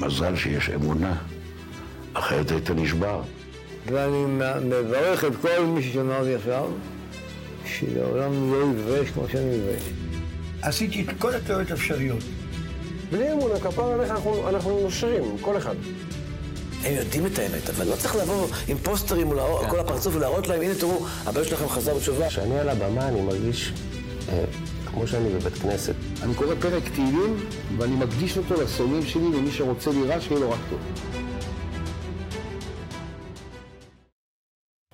מזל שיש אמונה, אחרת היית נשבר. ואני מברך את כל מי ששמע אותי עכשיו, שלעולם לא יתבייש כמו שאני מתבייש. עשיתי את כל הטעויות האפשריות. בלי אמונה, כפר עליך אנחנו, אנחנו נושרים, כל אחד. הם יודעים את האמת, אבל לא צריך לבוא עם פוסטרים מול כן. כל הפרצוף ולהראות להם, הנה תראו, הבן שלכם חזר בתשובה. כשאני על הבמה אני מרגיש אה, כמו שאני בבית כנסת. אני קורא פרק תהילים, ואני מקדיש אותו לשונאים שלי, ומי שרוצה לי רע, שיהיה לו רק טוב.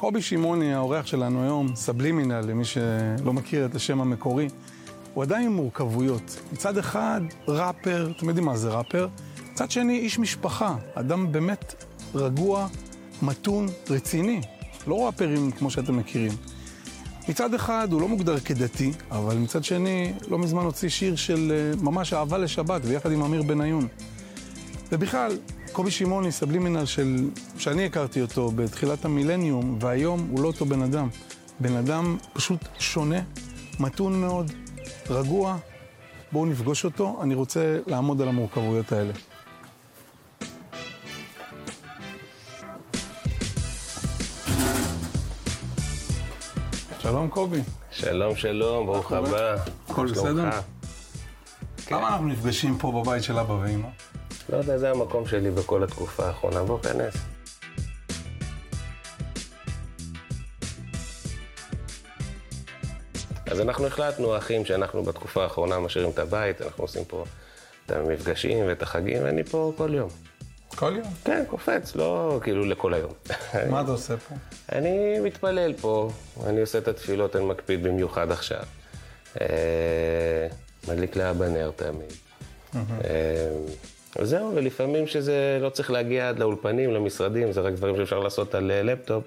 קובי שמעוני, האורח שלנו היום, סבלימינל, למי שלא מכיר את השם המקורי, הוא עדיין עם מורכבויות. מצד אחד, ראפר, אתם יודעים מה זה ראפר? מצד שני, איש משפחה, אדם באמת רגוע, מתון, רציני. לא ראפרים כמו שאתם מכירים. מצד אחד הוא לא מוגדר כדתי, אבל מצד שני, לא מזמן הוציא שיר של אה, ממש אהבה לשבת, ביחד עם אמיר בניון. ובכלל, קובי שמעוני, סבלימינל של... שאני הכרתי אותו בתחילת המילניום, והיום הוא לא אותו בן אדם. בן אדם פשוט שונה, מתון מאוד, רגוע. בואו נפגוש אותו, אני רוצה לעמוד על המורכבויות האלה. שלום קובי. שלום, שלום, ברוך הבא. הכל בסדר? כן. למה אנחנו נפגשים פה בבית של אבא ואמא? לא יודע, זה המקום שלי בכל התקופה האחרונה. בוא, כנס. אז אנחנו החלטנו, אחים, שאנחנו בתקופה האחרונה משאירים את הבית, אנחנו עושים פה את המפגשים ואת החגים, ואני פה כל יום. כל יום? כן, קופץ, לא כאילו לכל היום. מה אתה עושה פה? אני מתפלל פה, אני עושה את התפילות, אני מקפיד במיוחד עכשיו. אה, מדליק לאבא נר תמיד. אה, וזהו, ולפעמים שזה לא צריך להגיע עד לאולפנים, למשרדים, זה רק דברים שאפשר לעשות על אה, לפטופ,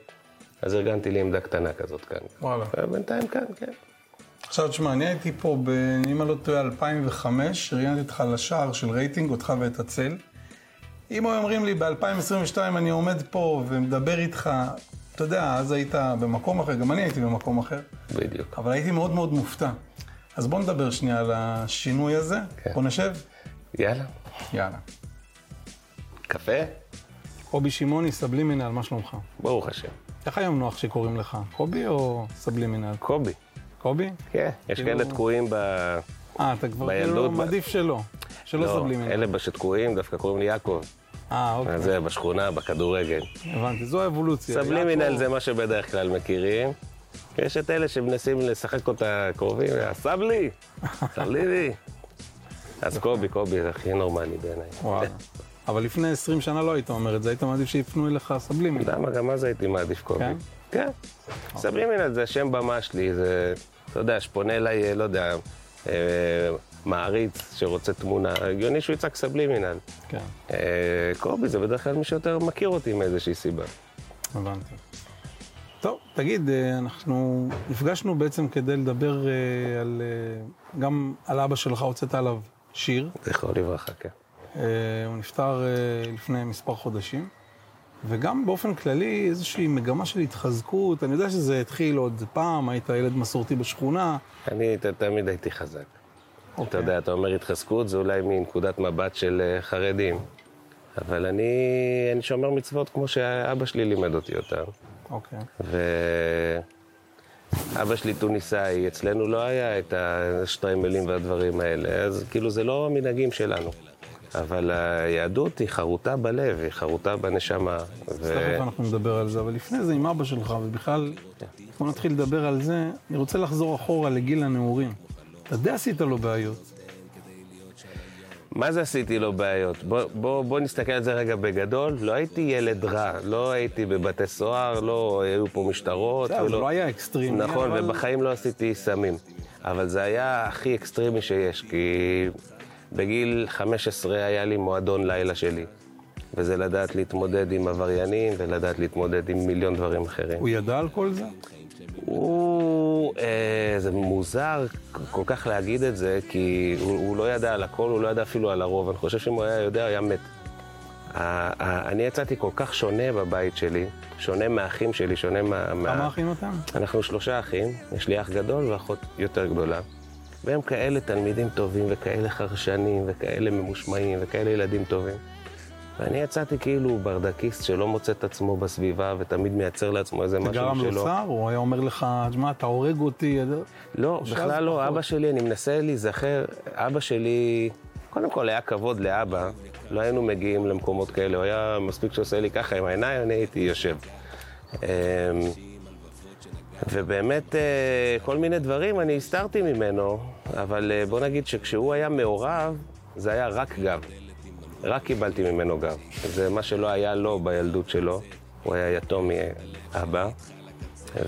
אז ארגנתי לי עמדה קטנה כזאת כאן. וואלה. בינתיים כאן, כן. עכשיו תשמע, אני הייתי פה, ב... אם אני לא טועה, 2005, ראיינתי אותך לשער של רייטינג, אותך ואת הצל. אם היו אומרים לי ב-2022 אני עומד פה ומדבר איתך, אתה יודע, אז היית במקום אחר, גם אני הייתי במקום אחר. בדיוק. אבל הייתי מאוד מאוד מופתע. אז בוא נדבר שנייה על השינוי הזה. כן. בוא נשב. יאללה. יאללה. קפה? קובי שמעוני, סבלימינל, מה שלומך? ברוך השם. איך היום נוח שקוראים לך? קובי או סבלימינל? קובי. קובי? כן, יש כאילו- כאלה תקועים ב... אה, אתה כבר כאילו מעדיף שלא. שלא לא, סבלימינל. אלה שתקועים דווקא קוראים לי יעקב. אה, אוקיי. זה בשכונה, בכדורגל. הבנתי, זו האבולוציה. סבלימינל יעקב. זה מה שבדרך כלל מכירים. יש את אלה שמנסים לשחק אותה קרובים, סבלי, סבלי לי. אז קובי, קובי זה הכי נורמלי בעיניי. אבל לפני 20 שנה לא היית אומר את זה, היית מעדיף שיפנו אליך סבלימינל. למה? גם אז הייתי מעדיף קובי. כן? כן. סבלימינל זה השם במה שלי, זה, אתה יודע, שפונה אליי, אה, לא יודע, אה, מעריץ שרוצה תמונה, הגיוני שהוא יצעק סבלימינל. כן, אה, קובי זה בדרך כלל מי שיותר מכיר אותי מאיזושהי סיבה. הבנתי. טוב, תגיד, אה, אנחנו נפגשנו בעצם כדי לדבר אה, על... אה, גם על אבא שלך, הוצאת עליו שיר. זכרו לברכה, כן. אה, הוא נפטר אה, לפני מספר חודשים. וגם באופן כללי איזושהי מגמה של התחזקות. אני יודע שזה התחיל עוד פעם, היית ילד מסורתי בשכונה. אני ת- תמיד הייתי חזק. אתה אוקיי. יודע, אתה אומר התחזקות, זה אולי מנקודת מבט של אה, חרדים. אבל אני, אני שומר מצוות כמו שאבא שלי לימד אותי אותם. אוקיי. ואבא שלי טוניסאי, אצלנו לא היה את השטריימלים והדברים האלה, אז כאילו זה לא המנהגים שלנו. אבל היהדות היא חרוטה בלב, היא חרוטה בנשמה. אז תכף אנחנו נדבר על זה, אבל לפני זה עם אבא שלך, ובכלל, בוא נתחיל לדבר על זה. אני רוצה לחזור אחורה לגיל הנעורים. אתה די עשית לו בעיות. מה זה עשיתי לו בעיות? בוא, בוא, בוא נסתכל על זה רגע בגדול. לא הייתי ילד רע, לא הייתי בבתי סוהר, לא היו פה משטרות. זה ולא- לא היה אקסטרימי, נכון, אבל- ובחיים לא עשיתי סמים. אבל זה היה הכי אקסטרימי שיש, כי בגיל 15 היה לי מועדון לילה שלי. וזה לדעת להתמודד עם עבריינים ולדעת להתמודד עם מיליון דברים אחרים. הוא ידע על כל זה? הוא, אה, זה מוזר כל כך להגיד את זה, כי הוא, הוא לא ידע על הכל, הוא לא ידע אפילו על הרוב. אני חושב שאם הוא היה יודע, הוא היה מת. ה- ה- אני יצאתי כל כך שונה בבית שלי, שונה מהאחים שלי, שונה מה... מה- כמה אחים אתם? אנחנו שלושה אחים, יש לי אח גדול ואחות יותר גדולה. והם כאלה תלמידים טובים, וכאלה חרשנים, וכאלה ממושמעים, וכאלה ילדים טובים. ואני יצאתי כאילו ברדקיסט שלא מוצא את עצמו בסביבה ותמיד מייצר לעצמו איזה זה משהו גרם לו שלו. צער? הוא היה אומר לך, תשמע, אתה הורג אותי. לא, בכלל לא. אבא שלי, אני מנסה להיזכר, אבא שלי, קודם כל היה כבוד לאבא, לא היינו מגיעים למקומות כאלה, הוא היה מספיק שעושה לי ככה עם העיניים, אני הייתי יושב. אמ, ובאמת, אה, כל מיני דברים אני הסתרתי ממנו, אבל אה, בוא נגיד שכשהוא היה מעורב, זה היה רק גב. רק קיבלתי ממנו גב. זה מה שלא היה לו בילדות שלו. הוא היה יתום מאבא,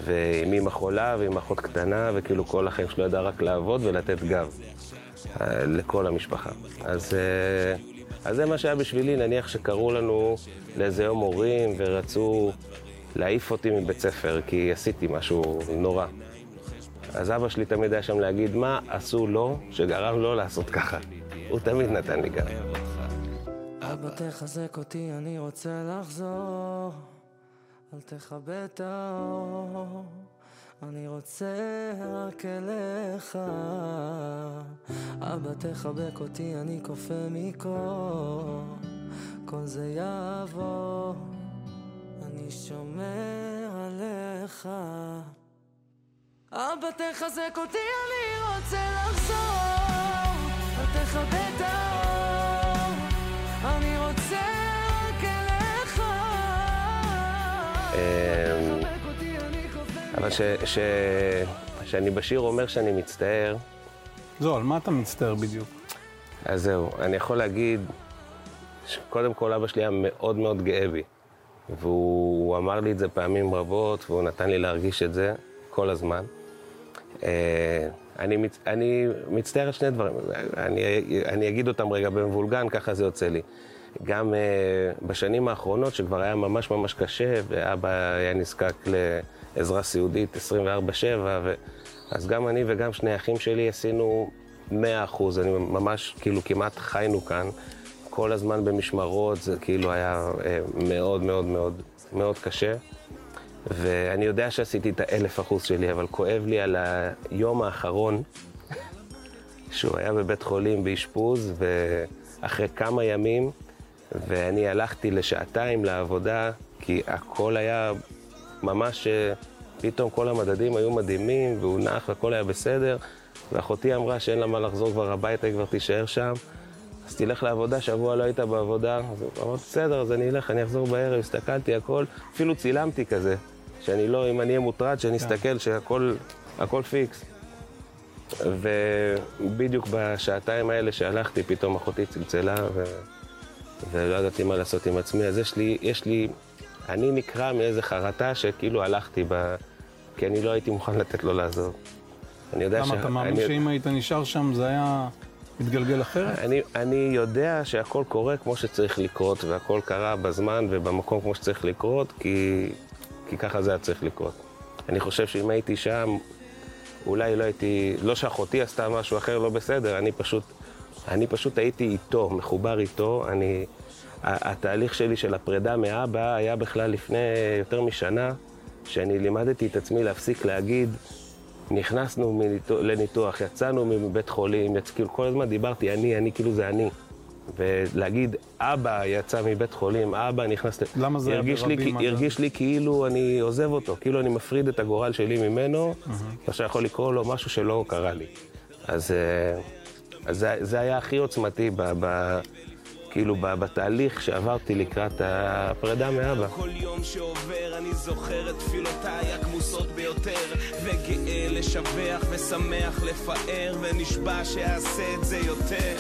ועם אמא חולה ועם אחות קטנה, וכאילו כל החיים שלו ידע רק לעבוד ולתת גב אה, לכל המשפחה. אז, אה, אז זה מה שהיה בשבילי, נניח שקראו לנו לאיזה יום הורים ורצו להעיף אותי מבית ספר, כי עשיתי משהו נורא. אז אבא שלי תמיד היה שם להגיד מה עשו לו שגרם לו לעשות ככה. הוא תמיד נתן לי גב. אבא תחזק אותי, אני רוצה לחזור. אל תכבה את האור. אני רוצה רק אליך. אבא תחבק אותי, אני כופה מקור. כל זה יעבור. אני שומר עליך. אבא תחזק אותי, אני רוצה לחזור. אל תכבה את האור. אבל ש- ש- שאני בשיר אומר שאני מצטער, זהו, על מה אתה מצטער בדיוק? אז זהו, אני יכול להגיד שקודם כל אבא שלי היה מאוד מאוד גאה בי. והוא אמר לי את זה פעמים רבות, והוא נתן לי להרגיש את זה כל הזמן. אה, אני, מצ... אני מצטער על שני דברים, אני, אני אגיד אותם רגע במבולגן, ככה זה יוצא לי. גם uh, בשנים האחרונות, שכבר היה ממש ממש קשה, ואבא היה נזקק לעזרה סיעודית 24-7, ו... אז גם אני וגם שני אחים שלי עשינו 100 אחוז, אני ממש, כאילו, כמעט חיינו כאן. כל הזמן במשמרות, זה כאילו היה אה, מאוד מאוד מאוד מאוד קשה. ואני יודע שעשיתי את האלף אחוז שלי, אבל כואב לי על היום האחרון, שהוא היה בבית חולים באשפוז, ואחרי כמה ימים, ואני הלכתי לשעתיים לעבודה, כי הכל היה ממש, אה, פתאום כל המדדים היו מדהימים, והוא נח והכל היה בסדר, ואחותי אמרה שאין לה מה לחזור כבר הביתה, היא כבר תישאר שם. אז תלך לעבודה, שבוע לא היית בעבודה. אז אמרתי, בסדר, אז אני אלך, אני אחזור בערב, הסתכלתי, הכל, אפילו צילמתי כזה, שאני לא, אם אני אהיה מוטרד, שאני אסתכל שהכל הכל פיקס. ובדיוק בשעתיים האלה שהלכתי, פתאום אחותי צלצלה, ו... ולא ידעתי מה לעשות עם עצמי. אז יש לי, יש לי, אני נקרע מאיזה חרטה שכאילו הלכתי ב... כי אני לא הייתי מוכן לתת לו לעזוב. אני יודע למה אתה מאמין אני- שאם היית נשאר שם זה היה מתגלגל אחרת? אני, אני יודע שהכל קורה כמו שצריך לקרות, והכל קרה בזמן ובמקום כמו שצריך לקרות, כי, כי ככה זה היה צריך לקרות. אני חושב שאם הייתי שם, אולי לא הייתי, לא שאחותי עשתה משהו אחר לא בסדר, אני פשוט, אני פשוט הייתי איתו, מחובר איתו. אני, התהליך שלי של הפרידה מאבא היה בכלל לפני יותר משנה, שאני לימדתי את עצמי להפסיק להגיד, נכנסנו מניתוח, לניתוח, יצאנו מבית חולים, יצ... כאילו כל הזמן דיברתי אני, אני, כאילו זה אני. ולהגיד, אבא יצא מבית חולים, אבא נכנס... למה זה היה לי, ברבים, כי- אגב? הרגיש לי כאילו אני עוזב אותו, כאילו אני מפריד את הגורל שלי ממנו, עכשיו יכול לקרוא לו משהו שלא קרה לי. אז, אה, אז זה, זה היה הכי עוצמתי ב, ב, כאילו בתהליך שעברתי לקראת הפרידה מאבא. כל יום שעובר אני זוכר את תפילותיי הכמוסות ביותר וגאה לשבח ושמח לפאר ונשבע שאעשה את זה יותר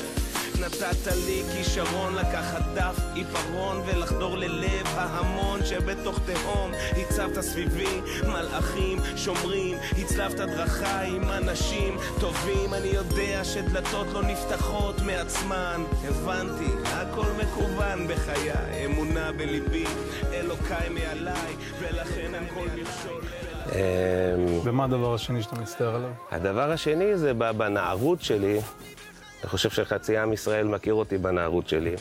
נתת לי כישרון לקחת דף עיפרון ולחדור ללב ההמון שבתוך תהום. הצבת סביבי מלאכים שומרים הצלבת דרכיי עם אנשים טובים. אני יודע שדלתות לא נפתחות מעצמן. הבנתי הכל מקוון בחיי אמונה בליבי. אלוקיי מעליי ולכן אין כל מכשול. אה, ומה הדבר השני שאתה מצטער עליו? הדבר השני זה בנערות שלי, אני חושב שחצי עם ישראל מכיר אותי בנערות שלי.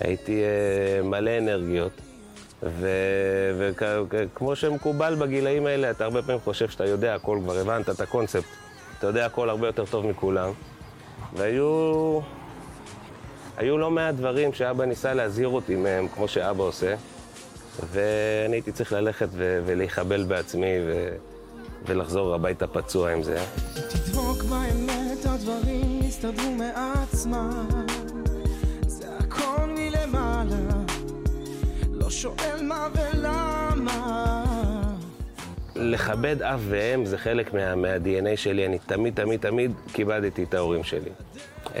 הייתי אה, מלא אנרגיות, וכמו שמקובל בגילאים האלה, אתה הרבה פעמים חושב שאתה יודע הכל, כבר הבנת את הקונספט, אתה יודע הכל הרבה יותר טוב מכולם. והיו היו לא מעט דברים שאבא ניסה להזהיר אותי מהם, כמו שאבא עושה, ואני הייתי צריך ללכת ו- ולהיחבל בעצמי ו- ולחזור הביתה פצוע עם זה. תדבוק באמת, הדברים יסתדרו מעצמם. זה הכל מלמעלה, לא שואל מה ולמה. לכבד אב ואם זה חלק מה, מה-DNA שלי, אני תמיד, תמיד, תמיד כיבדתי את ההורים שלי. אמ,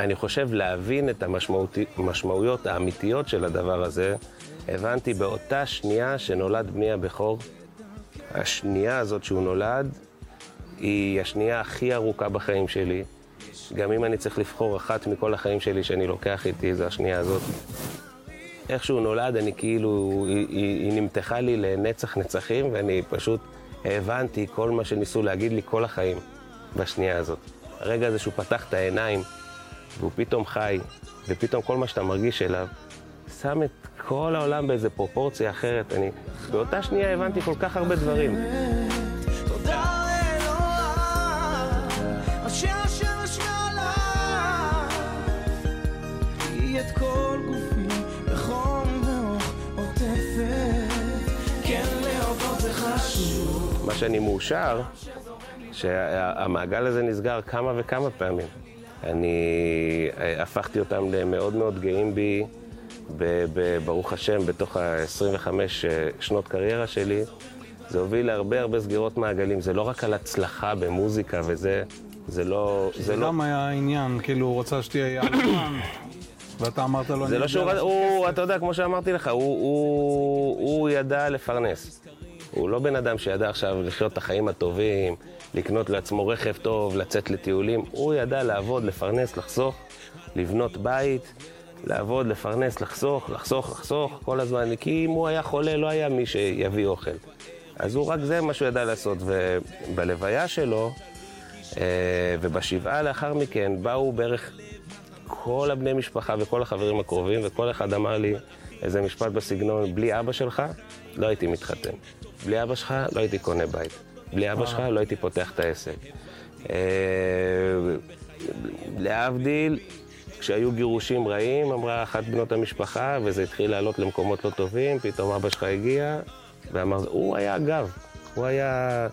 אני חושב להבין את המשמעויות האמיתיות של הדבר הזה, הבנתי באותה שנייה שנולד בני הבכור. השנייה הזאת שהוא נולד, היא השנייה הכי ארוכה בחיים שלי. גם אם אני צריך לבחור אחת מכל החיים שלי שאני לוקח איתי, זו השנייה הזאת. איך שהוא נולד, אני כאילו, היא, היא, היא נמתחה לי לנצח נצחים, ואני פשוט הבנתי כל מה שניסו להגיד לי כל החיים בשנייה הזאת. הרגע הזה שהוא פתח את העיניים, והוא פתאום חי, ופתאום כל מה שאתה מרגיש אליו, שם את כל העולם באיזה פרופורציה אחרת. אני, באותה שנייה הבנתי כל כך הרבה דברים. שאני מאושר, שהמעגל הזה נסגר כמה וכמה פעמים. אני אה, הפכתי אותם למאוד מאוד גאים בי, ברוך השם, בתוך ה-25 שנות קריירה שלי. זה הוביל להרבה הרבה סגירות מעגלים. זה לא רק על הצלחה במוזיקה וזה, זה לא... זה לא... גם היה עניין, כאילו, הוא רצה שתהיה יעלמן, ואתה אמרת לו, זה לא שהוא, הוא, אתה יודע, כמו שאמרתי לך, הוא, הוא, הוא ידע לפרנס. הוא לא בן אדם שידע עכשיו לחיות את החיים הטובים, לקנות לעצמו רכב טוב, לצאת לטיולים. הוא ידע לעבוד, לפרנס, לחסוך, לבנות בית, לעבוד, לפרנס, לחסוך, לחסוך, לחסוך, כל הזמן. כי אם הוא היה חולה, לא היה מי שיביא אוכל. אז הוא רק זה מה שהוא ידע לעשות. ובלוויה שלו, אה, ובשבעה לאחר מכן, באו בערך כל הבני משפחה וכל החברים הקרובים, וכל אחד אמר לי איזה משפט בסגנון, בלי אבא שלך לא הייתי מתחתן. בלי אבא שלך לא הייתי קונה בית. בלי אבא שלך לא הייתי פותח את העסק. אה, להבדיל, כשהיו גירושים רעים, אמרה אחת בנות המשפחה, וזה התחיל לעלות למקומות לא טובים, פתאום אבא שלך הגיע, ואמר, הוא היה הגב, הוא היה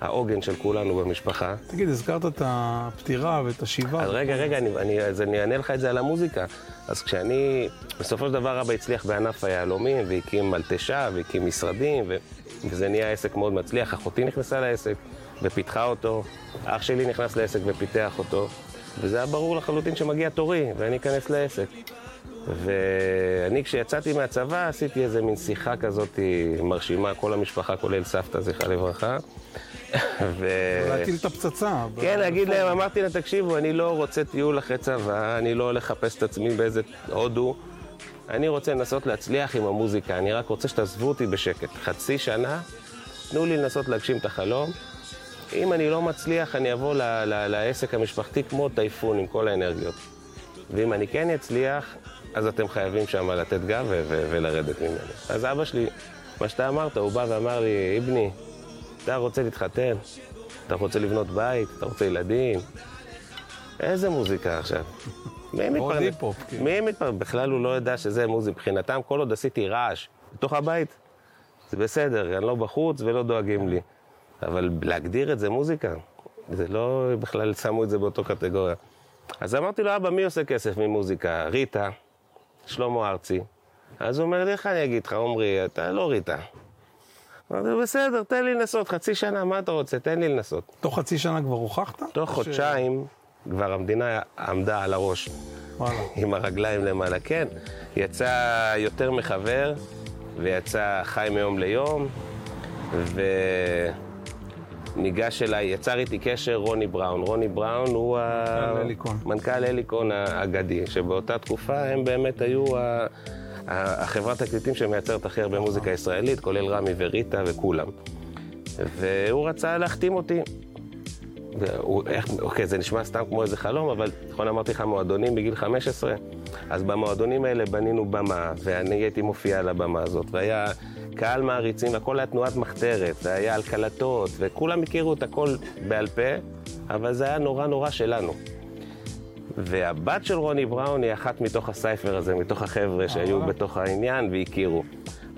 העוגן של כולנו במשפחה. תגיד, הזכרת את הפטירה ואת השיבה. אז רגע, רגע, אני, אני, אז אני אענה לך את זה על המוזיקה. אז כשאני, בסופו של דבר אבא הצליח בענף היהלומים, והקים מלטשה, והקים משרדים, ו, וזה נהיה עסק מאוד מצליח. אחותי נכנסה לעסק ופיתחה אותו, אח שלי נכנס לעסק ופיתח אותו, וזה היה ברור לחלוטין שמגיע תורי, ואני אכנס לעסק. ואני, כשיצאתי מהצבא, עשיתי איזה מין שיחה כזאת מרשימה, כל המשפחה, כולל סבתא, זכרה לברכה. ו... להטיל את הפצצה. כן, להגיד להם, אמרתי להם, תקשיבו, אני לא רוצה טיול אחרי צבא, אני לא לחפש את עצמי באיזה הודו. אני רוצה לנסות להצליח עם המוזיקה, אני רק רוצה שתעזבו אותי בשקט. חצי שנה, תנו לי לנסות להגשים את החלום. אם אני לא מצליח, אני אבוא ל- ל- לעסק המשפחתי כמו טייפון עם כל האנרגיות. ואם אני כן אצליח, אז אתם חייבים שם לתת גב ו- ו- ולרדת ממנו. אז אבא שלי, מה שאתה אמרת, הוא בא ואמר לי, איבני, אתה רוצה להתחתן? אתה רוצה לבנות בית? אתה רוצה ילדים? איזה מוזיקה עכשיו? מי מתפרנס? כן. מי מתפרנס? בכלל הוא לא ידע שזה מוזיקה. מבחינתם, כל עוד עשיתי רעש בתוך הבית, זה בסדר, אני לא בחוץ ולא דואגים לי. אבל להגדיר את זה מוזיקה, זה לא, בכלל שמו את זה באותו קטגוריה. אז אמרתי לו, אבא, מי עושה כסף ממוזיקה? ריטה, שלמה ארצי. אז הוא אומר לי, איך אני אגיד לך, עמרי, אתה לא ריטה. אמרתי לו, בסדר, תן לי לנסות, חצי שנה, מה אתה רוצה? תן לי לנסות. תוך חצי שנה כבר הוכחת? תוך ש- חודשיים כבר המדינה עמדה על הראש. וואלה. עם הרגליים למעלה, כן. יצא יותר מחבר, ויצא חי מיום ליום, וניגש אליי, יצר איתי קשר רוני בראון. רוני בראון הוא ה... מנכ"ל אליקון. מנכ"ל אליקון האגדי, שבאותה תקופה הם באמת היו ה... החברת תקליטים שמייצרת הכי הרבה מוזיקה ישראלית, כולל רמי וריטה וכולם. והוא רצה להחתים אותי. והוא, איך, אוקיי, זה נשמע סתם כמו איזה חלום, אבל נכון אמרתי לך, מועדונים בגיל 15, אז במועדונים האלה בנינו במה, ואני הייתי מופיע על הבמה הזאת, והיה קהל מעריצים, והכל היה תנועת מחתרת, והיה על קלטות, וכולם הכירו את הכל בעל פה, אבל זה היה נורא נורא שלנו. והבת של רוני בראון היא אחת מתוך הסייפר הזה, מתוך החבר'ה שהיו בתוך העניין והכירו.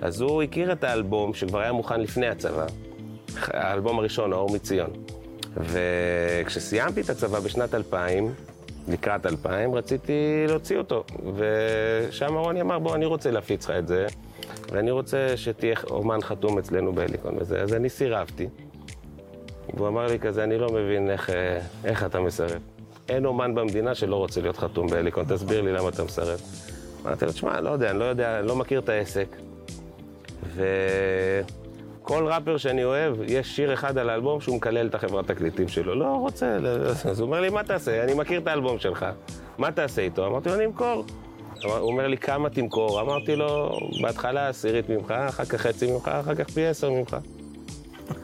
אז הוא הכיר את האלבום שכבר היה מוכן לפני הצבא, האלבום הראשון, האור מציון. וכשסיימתי את הצבא בשנת 2000, לקראת 2000, רציתי להוציא אותו. ושם רוני אמר, בוא, אני רוצה להפיץ לך את זה, ואני רוצה שתהיה אומן חתום אצלנו בהליקון וזה. אז אני סירבתי. והוא אמר לי כזה, אני לא מבין איך, אה, איך אתה מסרב. אין אומן במדינה שלא רוצה להיות חתום בהליקון, תסביר לי למה אתה מסרב. אמרתי לו, תשמע, לא יודע, אני לא יודע, אני לא מכיר את העסק. וכל ראפר שאני אוהב, יש שיר אחד על האלבום שהוא מקלל את החברת תקליטים שלו. לא רוצה, לא... אז הוא אומר לי, מה תעשה? אני מכיר את האלבום שלך. מה תעשה איתו? אמרתי לו, אני אמכור. הוא אומר לי, כמה תמכור? אמרתי לו, בהתחלה עשירית ממך, אחר כך חצי ממך, אחר כך פי עשר ממך.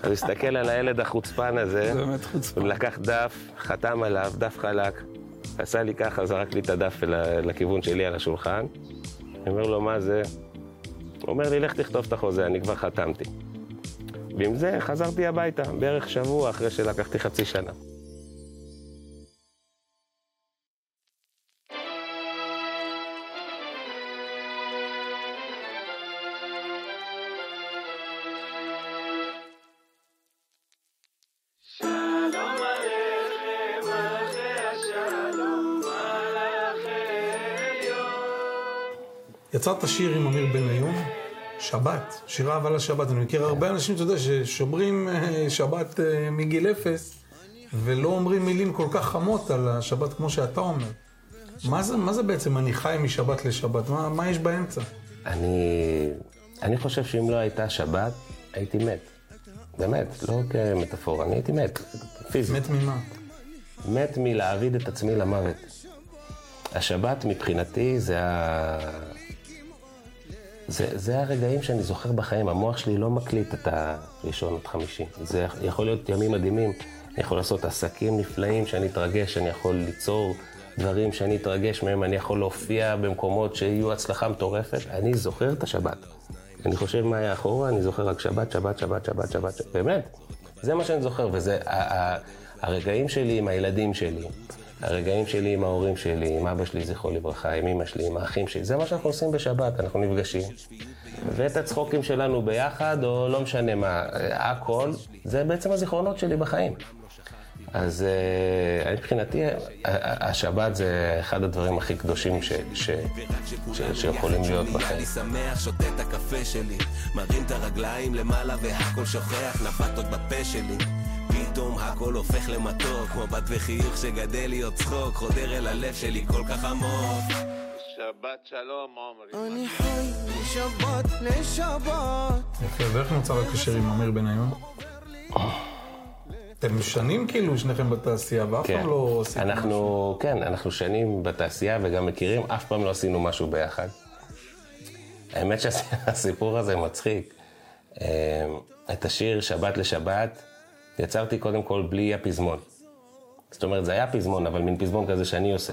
אז הסתכל על הילד החוצפן הזה, זה באמת חוצפן. הוא לקח דף, חתם עליו, דף חלק, עשה לי ככה, זרק לי את הדף לכיוון שלי על השולחן. אני אומר לו, מה זה? הוא אומר לי, לך תכתוב את החוזה, אני כבר חתמתי. ועם זה חזרתי הביתה, בערך שבוע אחרי שלקחתי חצי שנה. יצרת שיר עם אמיר בניון, שבת, שיר אהבה לשבת. אני מכיר הרבה אנשים, אתה יודע, ששומרים אה, שבת אה, מגיל אפס, ולא אומרים מילים כל כך חמות על השבת כמו שאתה אומר. מה זה, מה זה בעצם אני חי משבת לשבת? מה, מה יש באמצע? אני, אני חושב שאם לא הייתה שבת, הייתי מת. באמת, לא כמטאפורה, אני הייתי מת, פיזית. מת ממה? מת מלהעביד את עצמי למוות. השבת מבחינתי זה ה... זה, זה הרגעים שאני זוכר בחיים, המוח שלי לא מקליט את הראשון עד חמישי. זה יכול להיות ימים מדהימים, אני יכול לעשות עסקים נפלאים שאני אתרגש, אני יכול ליצור דברים שאני אתרגש מהם, אני יכול להופיע במקומות שיהיו הצלחה מטורפת. אני זוכר את השבת. אני חושב מה היה אחורה, אני זוכר רק שבת, שבת, שבת, שבת, שבת, שבת, באמת. זה מה שאני זוכר, וזה הרגעים שלי עם הילדים שלי, הרגעים שלי עם ההורים שלי, עם אבא שלי, זכרו לברכה, עם אמא שלי, עם האחים שלי, זה מה שאנחנו עושים בשבת, אנחנו נפגשים. ואת הצחוקים שלנו ביחד, או לא משנה מה, אה, הכל, זה בעצם הזיכרונות שלי בחיים. אז אה, מבחינתי, ה- ה- השבת זה אחד הדברים הכי קדושים ש, ש, ש, שיכולים להיות בחיים. אני שמח, שותה את הקפה שלי מרים את הרגליים למעלה והכל שוכח נפתות בפה שלי פתאום הכל הופך למתוק מבט וחיוך שגדל להיות צחוק חודר אל הלב שלי כל כך עמוק שבת שלום, עומרי. אני חי משבת לשבת יפה, ואיך נוצר הקשר עם אמיר בניון? אתם שנים כאילו שניכם בתעשייה, ואף פעם לא עשיתם משהו. אנחנו, כן, אנחנו שנים בתעשייה וגם מכירים, אף פעם לא עשינו משהו ביחד. האמת שהסיפור הזה מצחיק. אה, את השיר שבת לשבת יצרתי קודם כל בלי הפזמון. זאת אומרת, זה היה פזמון, אבל מין פזמון כזה שאני עושה.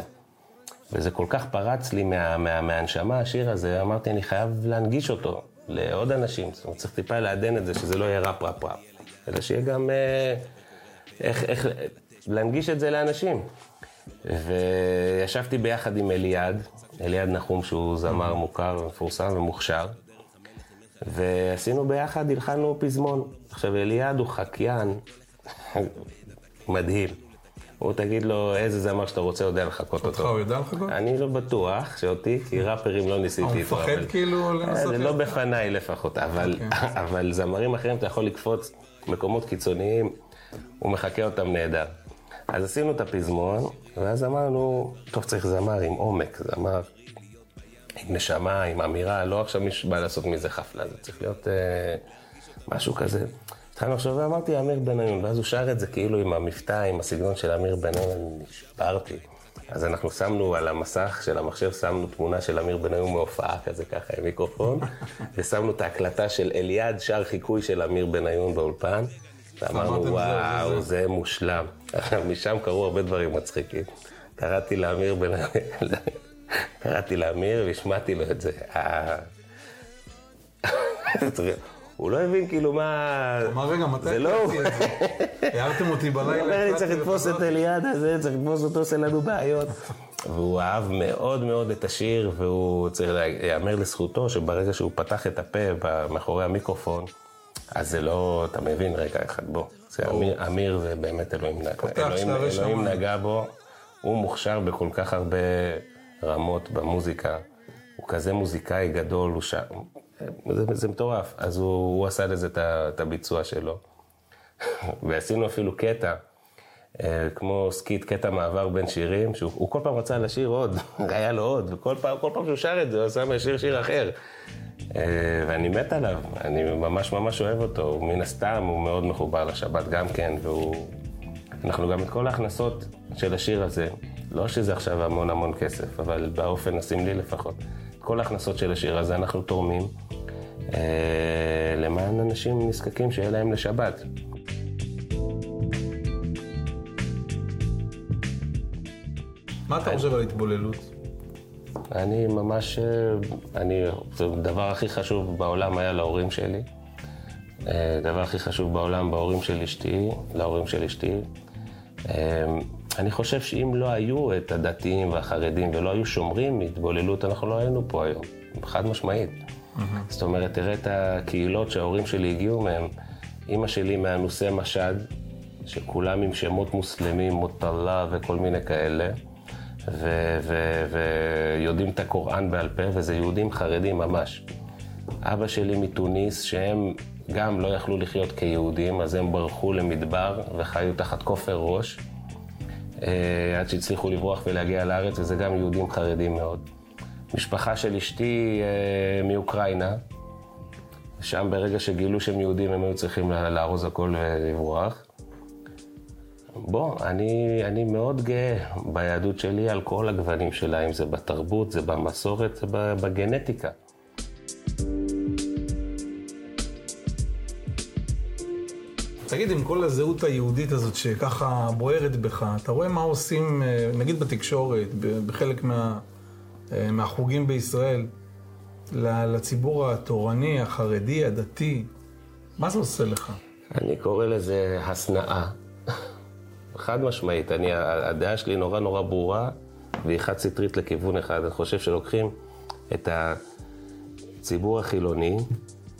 וזה כל כך פרץ לי מה, מה, מהנשמה, השיר הזה, אמרתי, אני חייב להנגיש אותו לעוד אנשים. זאת אומרת, צריך טיפה לעדן את זה, שזה לא יהיה ראפ ראפ ראפ, אלא שיהיה גם... אה, איך, איך להנגיש את זה לאנשים. וישבתי ביחד עם אליעד, אליעד נחום שהוא זמר מוכר, מפורסם ומוכשר, ועשינו ביחד, הלחנו פזמון. עכשיו, אליעד הוא חקיין מדהים. הוא תגיד לו איזה זמר שאתה רוצה, יודע לחקות אותך אותו. הוא יודע לחכות? אני לא בטוח שאותי, כי ראפרים לא ניסיתי הוא איתו. מפחד אבל- כאילו לנסות אה, זה לא בפניי לפחות, אבל, אבל זמרים אחרים אתה יכול לקפוץ מקומות קיצוניים, הוא מחקה אותם נהדר. אז עשינו את הפזמון, ואז אמרנו, טוב, צריך זמר עם עומק, זמר עם נשמה, עם אמירה, לא עכשיו מישהו בא לעשות מזה חפלה, זה צריך להיות אה, משהו כזה. התחלנו עכשיו, ואמרתי, אמיר בניון, ואז הוא שר את זה כאילו עם המבטא, עם הסגנון של אמיר בניון, נשברתי. אז אנחנו שמנו על המסך של המחשב, שמנו תמונה של אמיר בניון מהופעה כזה ככה עם מיקרופון, ושמנו את ההקלטה של אליעד שר חיקוי של אמיר בניון באולפן, ואמרנו, אמרתם, "זהו, וואו, זה זה מושלם. משם קרו הרבה דברים מצחיקים. קראתי לאמיר בניון, קראתי לאמיר והשמעתי לו את זה. הוא לא הבין כאילו מה... הוא אמר, רגע, מתי זה לא הוא. הערתם אותי הוא בלילה. אומר לי, צריך לתפוס את וחזרתי." אליעד הזה, צריך לתפוס אותו, עושה לנו בעיות. והוא אהב מאוד מאוד את השיר, והוא צריך להיאמר לזכותו שברגע שהוא פתח את הפה מאחורי המיקרופון, אז זה לא, אתה מבין, רגע אחד, בוא. זה אמיר, אמיר זה באמת אלוהים, אלוהים, אלוהים נגע בו, הוא מוכשר בכל כך הרבה רמות במוזיקה. הוא כזה מוזיקאי גדול, הוא ש... זה, זה מטורף. אז הוא, הוא עשה לזה את הביצוע שלו. ועשינו אפילו קטע, אה, כמו skit, קטע מעבר בין שירים, שהוא כל פעם רצה לשיר עוד, היה לו עוד, וכל פעם, כל פעם שהוא שר את זה, הוא עשה מהשיר שיר אחר. אה, ואני מת עליו, אני ממש ממש אוהב אותו, הוא מן הסתם, הוא מאוד מחובר לשבת גם כן, והוא... אנחנו גם את כל ההכנסות של השיר הזה, לא שזה עכשיו המון המון כסף, אבל באופן הסמלי לפחות, כל ההכנסות של השיר הזה אנחנו תורמים אה, למען אנשים נזקקים שיהיה להם לשבת. מה אתה חושב על התבוללות? אני ממש, אני, זה הדבר הכי חשוב בעולם היה להורים שלי. הדבר הכי חשוב בעולם בהורים של אשתי, להורים של אשתי. אני חושב שאם לא היו את הדתיים והחרדים ולא היו שומרים מהתבוללות, אנחנו לא היינו פה היום, חד משמעית. Mm-hmm. זאת אומרת, תראה את הקהילות שההורים שלי הגיעו מהם. אימא שלי מאנוסי משד, שכולם עם שמות מוסלמים, מוטלה וכל מיני כאלה. ויודעים את הקוראן בעל פה, וזה יהודים חרדים ממש. אבא שלי מתוניס, שהם גם לא יכלו לחיות כיהודים, אז הם ברחו למדבר וחיו תחת כופר ראש, עד שהצליחו לברוח ולהגיע לארץ, וזה גם יהודים חרדים מאוד. משפחה של אשתי אה, מאוקראינה, שם ברגע שגילו שהם יהודים הם היו צריכים לארוז הכל ולברוח. בוא, אני, אני מאוד גאה ביהדות שלי על כל הגוונים שלה, אם זה בתרבות, זה במסורת, זה בגנטיקה. תגיד, עם כל הזהות היהודית הזאת שככה בוערת בך, אתה רואה מה עושים, אה, נגיד בתקשורת, בחלק מה, אה, מהחוגים בישראל, לציבור התורני, החרדי, הדתי, מה זה עושה לך? אני קורא לזה השנאה. חד משמעית, אני, הדעה שלי נורא נורא ברורה, והיא חד סטרית לכיוון אחד. אני חושב שלוקחים את הציבור החילוני,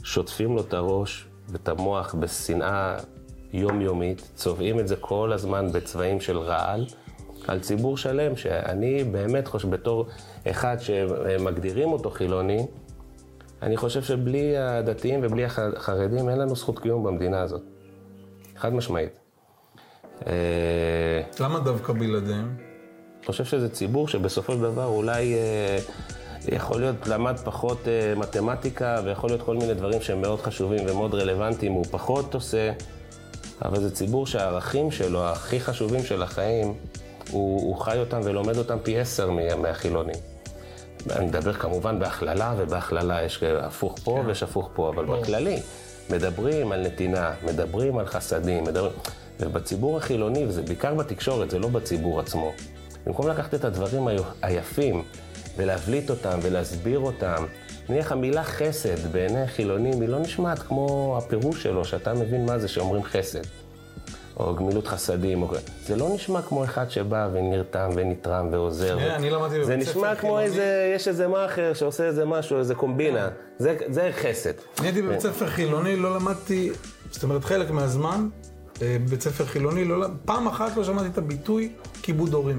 שוטפים לו את הראש ואת המוח בשנאה יומיומית, צובעים את זה כל הזמן בצבעים של רעל, על ציבור שלם, שאני באמת חושב, בתור אחד שמגדירים אותו חילוני, אני חושב שבלי הדתיים ובלי החרדים אין לנו זכות קיום במדינה הזאת. חד משמעית. אה, למה דווקא בלעדיהם? אני חושב שזה ציבור שבסופו של דבר אולי אה, יכול להיות, למד פחות אה, מתמטיקה ויכול להיות כל מיני דברים שהם מאוד חשובים ומאוד רלוונטיים, הוא פחות עושה, אבל זה ציבור שהערכים שלו, הכי חשובים של החיים, הוא, הוא חי אותם ולומד אותם פי עשר מהחילונים. אני מדבר כמובן בהכללה, ובהכללה יש הפוך פה כן. ויש הפוך פה, אבל. בכללי, מדברים על נתינה, מדברים על חסדים, מדברים... ובציבור החילוני, וזה בעיקר בתקשורת, זה לא בציבור עצמו. במקום לקחת את הדברים היפים ולהבליט אותם ולהסביר אותם, נניח המילה חסד בעיני חילונים היא לא נשמעת כמו הפירוש שלו, שאתה מבין מה זה שאומרים חסד. או גמילות חסדים, או... זה לא נשמע כמו אחד שבא ונרתם ונתרם ועוזר. Yeah, אני למדתי בבית ספר חילוני. זה נשמע כמו איזה, יש איזה מאכר שעושה איזה משהו, איזה קומבינה. זה, זה חסד. אני הייתי בבית ספר חילוני, לא למדתי, זאת אומרת חלק מהזמן, אה, בבית ספר חילוני, לא, פעם אחת לא שמעתי את הביטוי כיבוד הורים.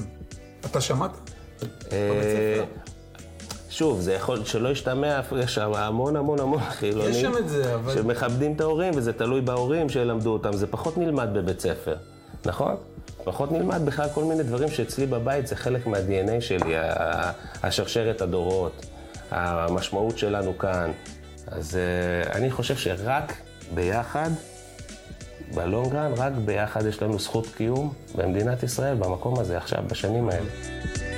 אתה שמעת? שוב, זה יכול שלא ישתמע, יש שם המון המון המון חילונים. יש שם את זה, אבל... שמכבדים את ההורים, וזה תלוי בהורים שילמדו אותם. זה פחות נלמד בבית ספר, נכון? פחות נלמד בכלל כל מיני דברים שאצלי בבית זה חלק מה-DNA שלי, השרשרת הדורות, המשמעות שלנו כאן. אז אה, אני חושב שרק ביחד בלונגרן, רק ביחד יש לנו זכות קיום במדינת ישראל, במקום הזה, עכשיו, בשנים האלה.